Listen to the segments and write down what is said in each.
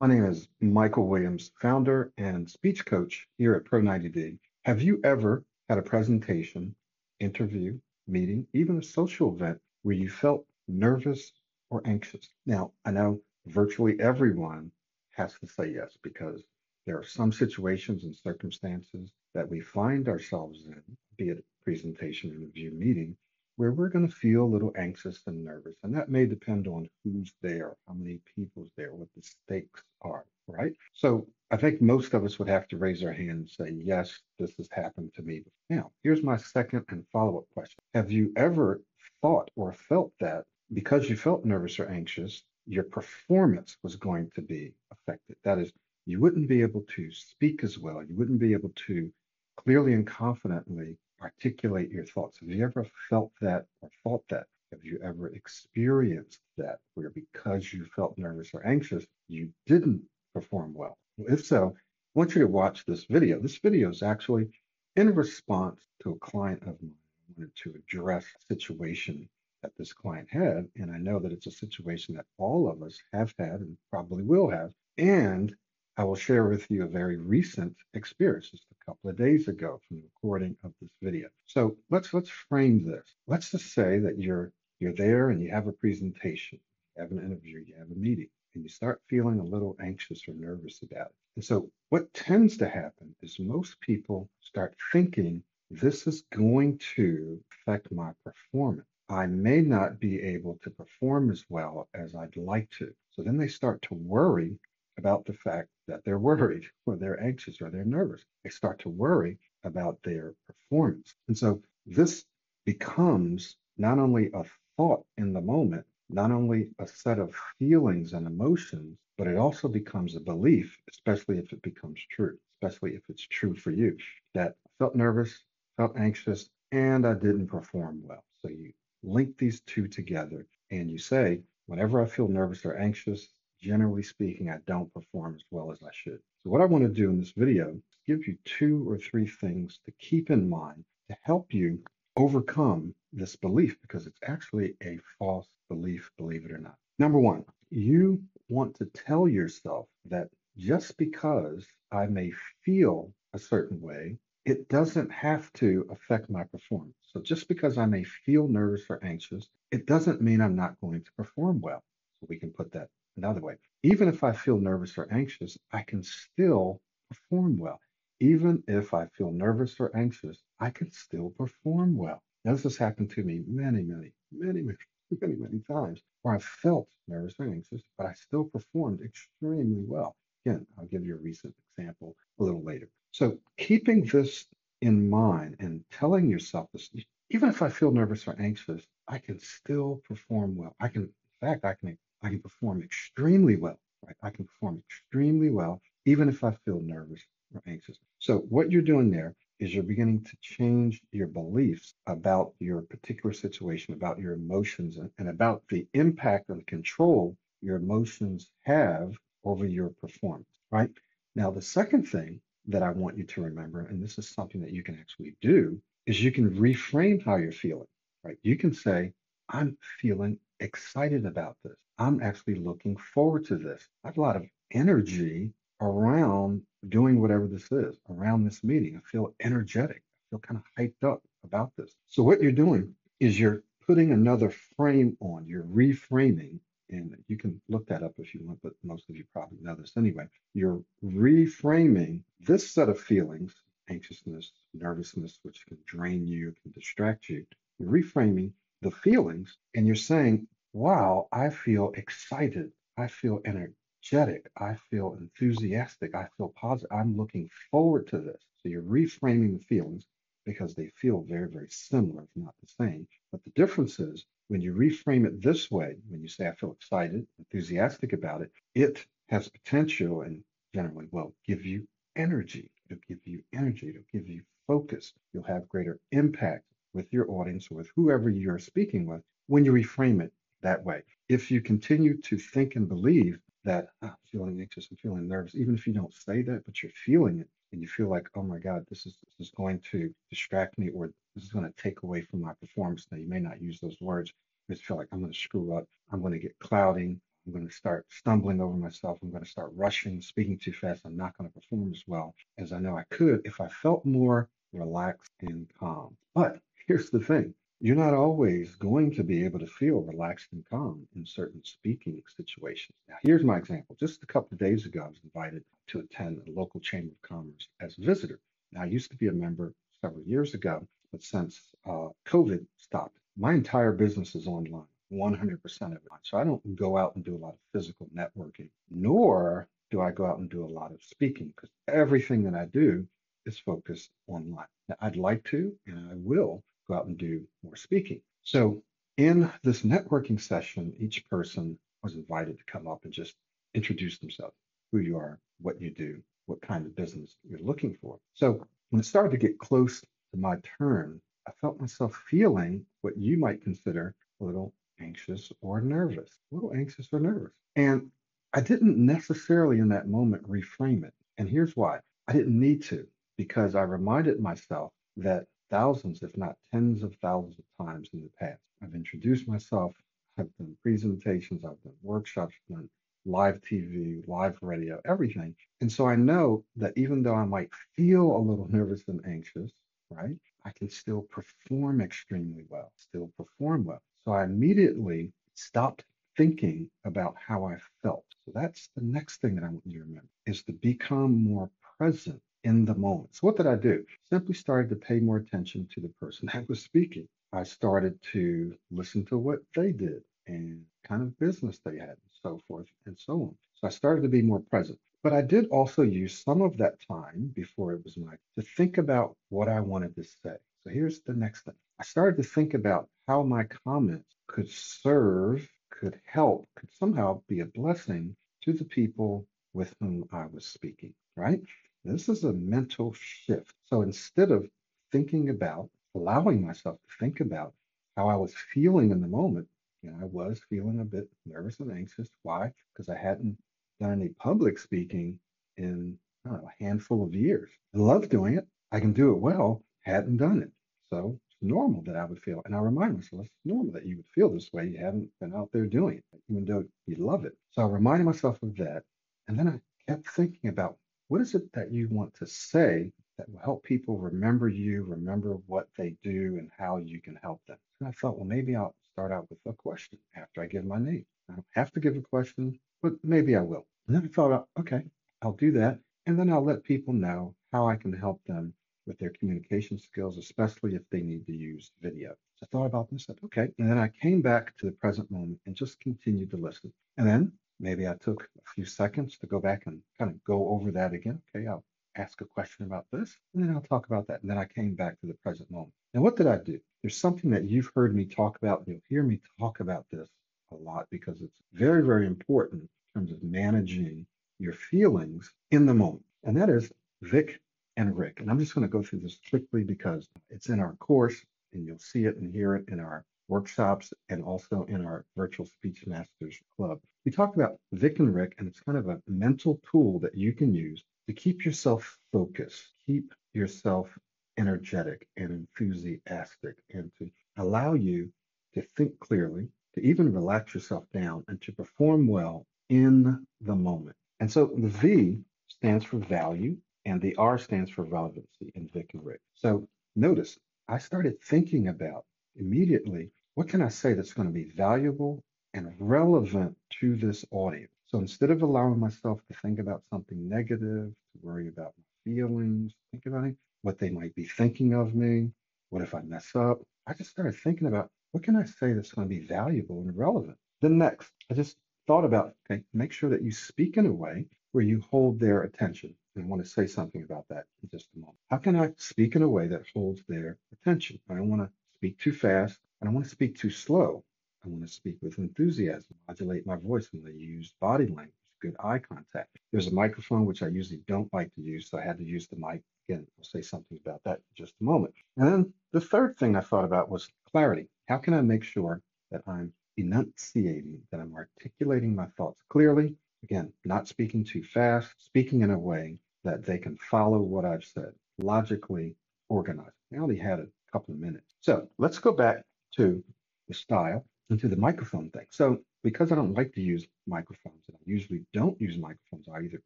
My name is Michael Williams, founder and speech coach here at Pro90D. Have you ever had a presentation, interview, meeting, even a social event where you felt nervous or anxious? Now, I know virtually everyone has to say yes because there are some situations and circumstances that we find ourselves in, be it a presentation, interview, meeting, where we're going to feel a little anxious and nervous. And that may depend on who's there, how many people's there, what the stakes are, right? So I think most of us would have to raise our hand and say, yes, this has happened to me. Now, here's my second and follow up question Have you ever thought or felt that because you felt nervous or anxious, your performance was going to be affected? That is, you wouldn't be able to speak as well. You wouldn't be able to clearly and confidently articulate your thoughts. Have you ever felt that or thought that? Have you ever experienced that where because you felt nervous or anxious, you didn't perform well? If so, I want you to watch this video. This video is actually in response to a client of mine wanted to address a situation that this client had. And I know that it's a situation that all of us have had and probably will have. And I will share with you a very recent experience just a couple of days ago from the recording of this video. So let's let's frame this. Let's just say that you're you're there and you have a presentation, you have an interview, you have a meeting, and you start feeling a little anxious or nervous about it. And so what tends to happen is most people start thinking this is going to affect my performance. I may not be able to perform as well as I'd like to. So then they start to worry about the fact that they're worried or they're anxious or they're nervous. They start to worry about their performance. And so this becomes not only a thought in the moment, not only a set of feelings and emotions, but it also becomes a belief, especially if it becomes true, especially if it's true for you, that I felt nervous, felt anxious, and I didn't perform well. So you link these two together and you say, whenever I feel nervous or anxious, generally speaking, I don't perform as well as I should. So what I want to do in this video is give you two or three things to keep in mind to help you overcome this belief because it's actually a false belief, believe it or not. Number one, you want to tell yourself that just because I may feel a certain way, it doesn't have to affect my performance. So just because I may feel nervous or anxious, it doesn't mean I'm not going to perform well. So we can put that another way. Even if I feel nervous or anxious, I can still perform well. Even if I feel nervous or anxious, I can still perform well. Now, this has happened to me many, many, many, many, many, many times where I felt nervous or anxious, but I still performed extremely well. Again, I'll give you a recent example a little later. So, keeping this in mind and telling yourself this, even if I feel nervous or anxious, I can still perform well. I can, in fact, I can I can perform extremely well, right? I can perform extremely well, even if I feel nervous or anxious. So, what you're doing there is you're beginning to change your beliefs about your particular situation, about your emotions, and, and about the impact and control your emotions have over your performance, right? Now, the second thing that I want you to remember, and this is something that you can actually do, is you can reframe how you're feeling, right? You can say, I'm feeling excited about this. I'm actually looking forward to this. I have a lot of energy around doing whatever this is, around this meeting. I feel energetic. I feel kind of hyped up about this. So, what you're doing is you're putting another frame on, you're reframing. And you can look that up if you want, but most of you probably know this anyway. You're reframing this set of feelings anxiousness, nervousness, which can drain you, can distract you. You're reframing the feelings and you're saying, wow, I feel excited. I feel energetic. I feel enthusiastic. I feel positive. I'm looking forward to this. So you're reframing the feelings because they feel very, very similar, if not the same. But the difference is when you reframe it this way, when you say, I feel excited, enthusiastic about it, it has potential and generally will give you energy. It'll give you energy. It'll give you focus. You'll have greater impact with your audience with whoever you're speaking with when you reframe it that way. If you continue to think and believe that oh, I'm feeling anxious, I'm feeling nervous, even if you don't say that, but you're feeling it and you feel like, oh my God, this is this is going to distract me or this is going to take away from my performance. Now you may not use those words. You just feel like I'm going to screw up. I'm going to get clouding. I'm going to start stumbling over myself. I'm going to start rushing, speaking too fast. I'm not going to perform as well as I know I could if I felt more relaxed and calm. But here's the thing you're not always going to be able to feel relaxed and calm in certain speaking situations. Now, here's my example. Just a couple of days ago, I was invited to attend a local chamber of commerce as a visitor. Now, I used to be a member several years ago, but since uh, COVID stopped, my entire business is online. 100% of it. So I don't go out and do a lot of physical networking, nor do I go out and do a lot of speaking because everything that I do is focused online. Now, I'd like to, and I will go out and do more speaking. So in this networking session, each person was invited to come up and just introduce themselves, who you are, what you do, what kind of business you're looking for. So when it started to get close to my turn, I felt myself feeling what you might consider a little anxious or nervous, a little anxious or nervous. And I didn't necessarily in that moment reframe it. And here's why I didn't need to, because I reminded myself that thousands, if not tens of thousands of times in the past, I've introduced myself, I've done presentations, I've done workshops, I've done live TV, live radio, everything. And so I know that even though I might feel a little nervous and anxious, right, I can still perform extremely well, still perform well. So I immediately stopped thinking about how I felt. So that's the next thing that I want you to remember is to become more present in the moment. So what did I do? Simply started to pay more attention to the person that was speaking. I started to listen to what they did and kind of business they had and so forth and so on. So I started to be more present. But I did also use some of that time before it was my to think about what I wanted to say. So here's the next thing. I started to think about how my comments could serve, could help, could somehow be a blessing to the people with whom I was speaking, right? This is a mental shift. So instead of thinking about, allowing myself to think about how I was feeling in the moment, you know, I was feeling a bit nervous and anxious. Why? Because I hadn't done any public speaking in know, a handful of years. I love doing it. I can do it well. Hadn't done it. So it's normal that I would feel. And I remind myself, it's normal that you would feel this way. You haven't been out there doing it, even though you love it. So I reminded myself of that. And then I kept thinking about what is it that you want to say that will help people remember you, remember what they do, and how you can help them? And I thought, well, maybe I'll start out with a question after I give my name. I don't have to give a question, but maybe I will. And then I thought, okay, I'll do that. And then I'll let people know how I can help them with their communication skills, especially if they need to use video. So I thought about this, okay. And then I came back to the present moment and just continued to listen. And then maybe I took a few seconds to go back and kind of go over that again. Okay, I'll ask a question about this, and then I'll talk about that. And then I came back to the present moment. And what did I do? There's something that you've heard me talk about. You'll hear me talk about this a lot because it's very, very important in terms of managing your feelings in the moment. And that is VIC and RIC. And I'm just going to go through this quickly because it's in our course and you'll see it and hear it in our workshops and also in our virtual speech masters club. We talked about VIC and RIC, and it's kind of a mental tool that you can use to keep yourself focused, keep yourself energetic and enthusiastic, and to allow you to think clearly, to even relax yourself down, and to perform well in the moment. And so the V stands for value, and the R stands for relevancy in VIC and RIC. So notice I started thinking about immediately what can I say that's going to be valuable and relevant to this audience? So instead of allowing myself to think about something negative, to worry about my feelings, think about what they might be thinking of me, what if I mess up? I just started thinking about what can I say that's going to be valuable and relevant? Then next, I just thought about, okay, make sure that you speak in a way where you hold their attention. And I want to say something about that in just a moment. How can I speak in a way that holds their attention? I don't want to speak too fast. I don't want to speak too slow. I want to speak with enthusiasm, modulate my voice when I use body language, good eye contact. There's a microphone, which I usually don't like to use, so I had to use the mic. Again, I'll say something about that in just a moment. And then the third thing I thought about was clarity. How can I make sure that I'm enunciating, that I'm articulating my thoughts clearly? Again, not speaking too fast, speaking in a way that they can follow what I've said, logically organized. I only had a couple of minutes. So let's go back to the style. Into the microphone thing. So because I don't like to use microphones, and I usually don't use microphones, I either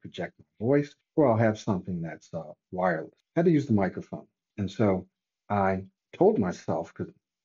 project my voice or I'll have something that's uh, wireless. I had to use the microphone, and so I told myself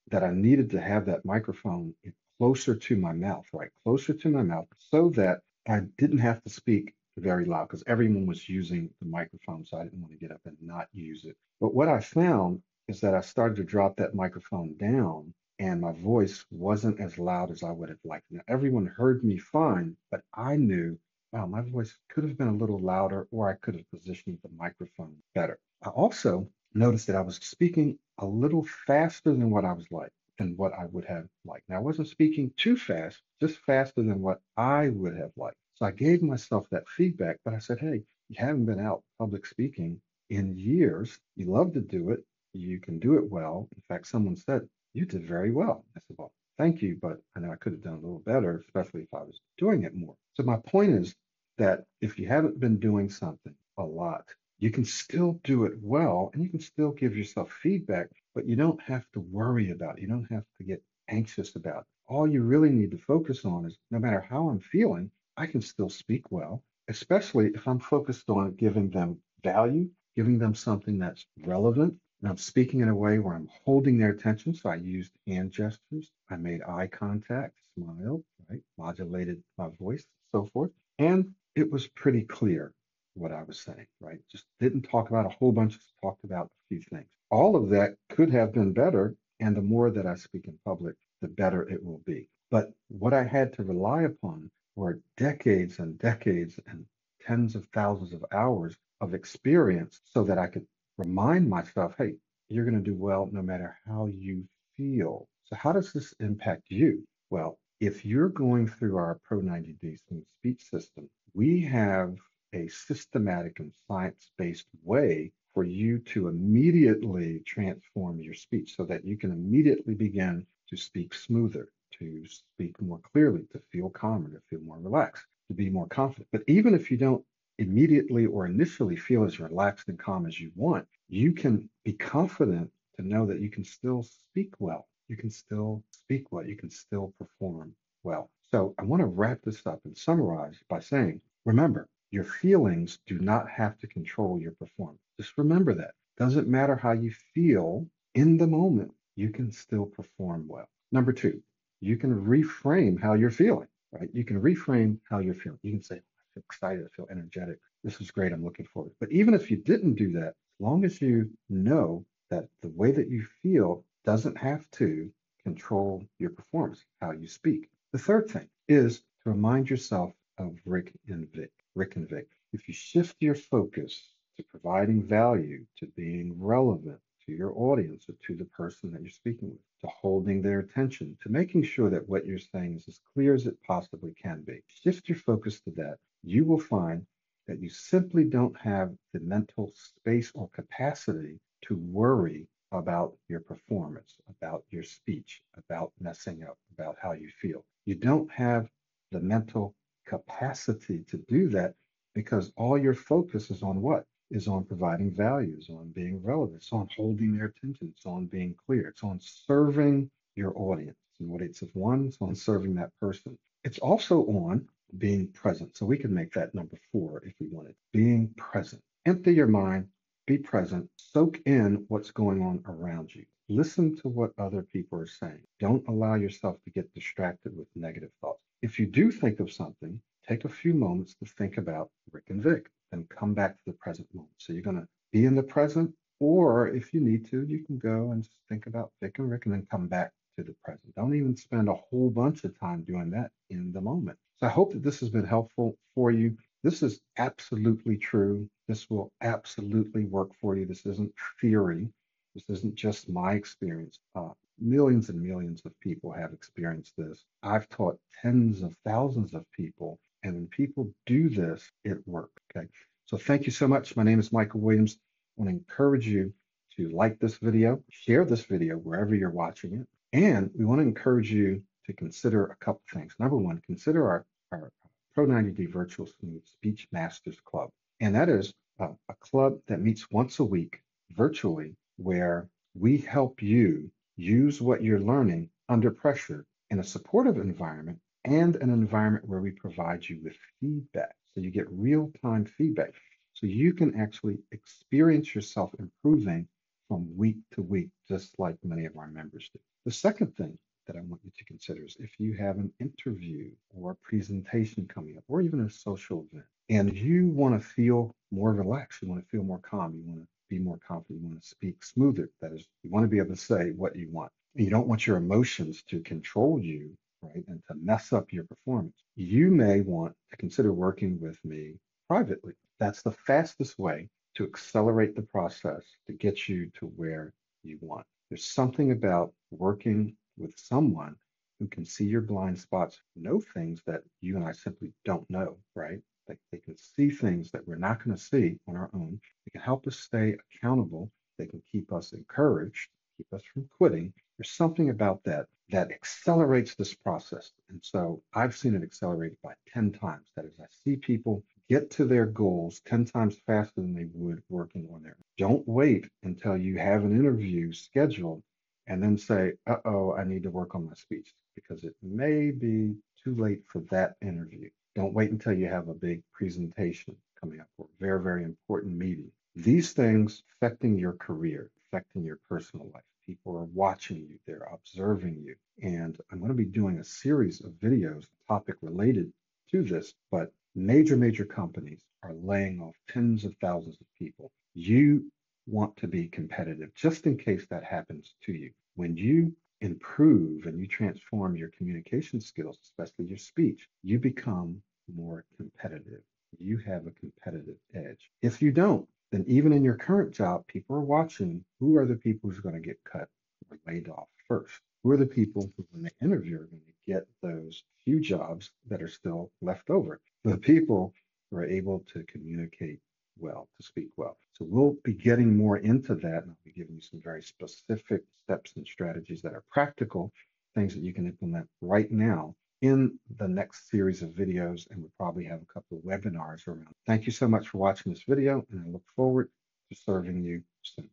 that I needed to have that microphone closer to my mouth, right, closer to my mouth, so that I didn't have to speak very loud because everyone was using the microphone, so I didn't want to get up and not use it. But what I found is that I started to drop that microphone down and my voice wasn't as loud as I would have liked. Now, everyone heard me fine, but I knew, wow, my voice could have been a little louder or I could have positioned the microphone better. I also noticed that I was speaking a little faster than what I was like, than what I would have liked. Now, I wasn't speaking too fast, just faster than what I would have liked. So I gave myself that feedback, but I said, hey, you haven't been out public speaking in years. You love to do it. You can do it well. In fact, someone said you did very well. I said, well, thank you, but I know I could have done a little better, especially if I was doing it more. So my point is that if you haven't been doing something a lot, you can still do it well and you can still give yourself feedback, but you don't have to worry about it. You don't have to get anxious about it. All you really need to focus on is no matter how I'm feeling, I can still speak well, especially if I'm focused on giving them value, giving them something that's relevant, and I'm speaking in a way where I'm holding their attention. So I used hand gestures. I made eye contact, smiled, right? Modulated my voice, so forth. And it was pretty clear what I was saying, right? Just didn't talk about a whole bunch, just talked about a few things. All of that could have been better. And the more that I speak in public, the better it will be. But what I had to rely upon were decades and decades and tens of thousands of hours of experience so that I could remind myself, hey, you're going to do well no matter how you feel. So, how does this impact you? Well, if you're going through our Pro 90D Speech System, we have a systematic and science based way for you to immediately transform your speech so that you can immediately begin to speak smoother, to speak more clearly, to feel calmer, to feel more relaxed, to be more confident. But even if you don't immediately or initially feel as relaxed and calm as you want, you can be confident to know that you can still speak well. You can still speak well. You can still perform well. So I want to wrap this up and summarize by saying, remember, your feelings do not have to control your performance. Just remember that. Doesn't matter how you feel in the moment, you can still perform well. Number two, you can reframe how you're feeling, right? You can reframe how you're feeling. You can say, excited, I feel energetic. This is great. I'm looking forward. But even if you didn't do that, as long as you know that the way that you feel doesn't have to control your performance, how you speak. The third thing is to remind yourself of RIC and VIC. RIC and VIC. If you shift your focus to providing value, to being relevant to your audience or to the person that you're speaking with, to holding their attention, to making sure that what you're saying is as clear as it possibly can be. Shift your focus to that you will find that you simply don't have the mental space or capacity to worry about your performance, about your speech, about messing up, about how you feel. You don't have the mental capacity to do that because all your focus is on what? Is on providing values, on being relevant, it's on holding their attention, it's on being clear, it's on serving your audience. And what it's of one, it's on serving that person. It's also on being present. So we can make that number four if we wanted. Being present. Empty your mind, be present, soak in what's going on around you. Listen to what other people are saying. Don't allow yourself to get distracted with negative thoughts. If you do think of something, take a few moments to think about RIC and VIC, then come back to the present moment. So you're going to be in the present, or if you need to, you can go and just think about VIC and RIC and then come back to the present. Don't even spend a whole bunch of time doing that in the moment. So I hope that this has been helpful for you. This is absolutely true. This will absolutely work for you. This isn't theory. This isn't just my experience. Uh, millions and millions of people have experienced this. I've taught tens of thousands of people, and when people do this, it works. Okay. So thank you so much. My name is Michael Williams. I want to encourage you to like this video, share this video wherever you're watching it, and we want to encourage you to consider a couple things. Number one, consider our, our Pro 90D Virtual Smooth Speech Masters Club. And that is a, a club that meets once a week virtually where we help you use what you're learning under pressure in a supportive environment and an environment where we provide you with feedback. So you get real time feedback. So you can actually experience yourself improving from week to week, just like many of our members do. The second thing that I want you to consider is if you have an interview or a presentation coming up, or even a social event, and you want to feel more relaxed, you want to feel more calm, you want to be more confident, you want to speak smoother. That is, you want to be able to say what you want. You don't want your emotions to control you, right, and to mess up your performance. You may want to consider working with me privately. That's the fastest way to accelerate the process to get you to where you want. There's something about working with someone who can see your blind spots, know things that you and I simply don't know, right? They, they can see things that we're not going to see on our own. They can help us stay accountable. They can keep us encouraged, keep us from quitting. There's something about that that accelerates this process. And so I've seen it accelerated by 10 times. That is, I see people get to their goals 10 times faster than they would working on their. Own. Don't wait until you have an interview scheduled and then say, uh oh, I need to work on my speech because it may be too late for that interview. Don't wait until you have a big presentation coming up or a very, very important meeting. These things affecting your career, affecting your personal life. People are watching you, they're observing you. And I'm going to be doing a series of videos, topic related to this, but major, major companies are laying off tens of thousands of people. You want to be competitive just in case that happens to you. When you improve and you transform your communication skills, especially your speech, you become more competitive. You have a competitive edge. If you don't, then even in your current job, people are watching who are the people who's going to get cut or laid off first. Who are the people who, when they interview, are going to get those few jobs that are still left over? The people who are able to communicate well, to speak well. So we'll be getting more into that, and I'll be giving you some very specific steps and strategies that are practical, things that you can implement right now in the next series of videos, and we'll probably have a couple of webinars around. Thank you so much for watching this video, and I look forward to serving you soon.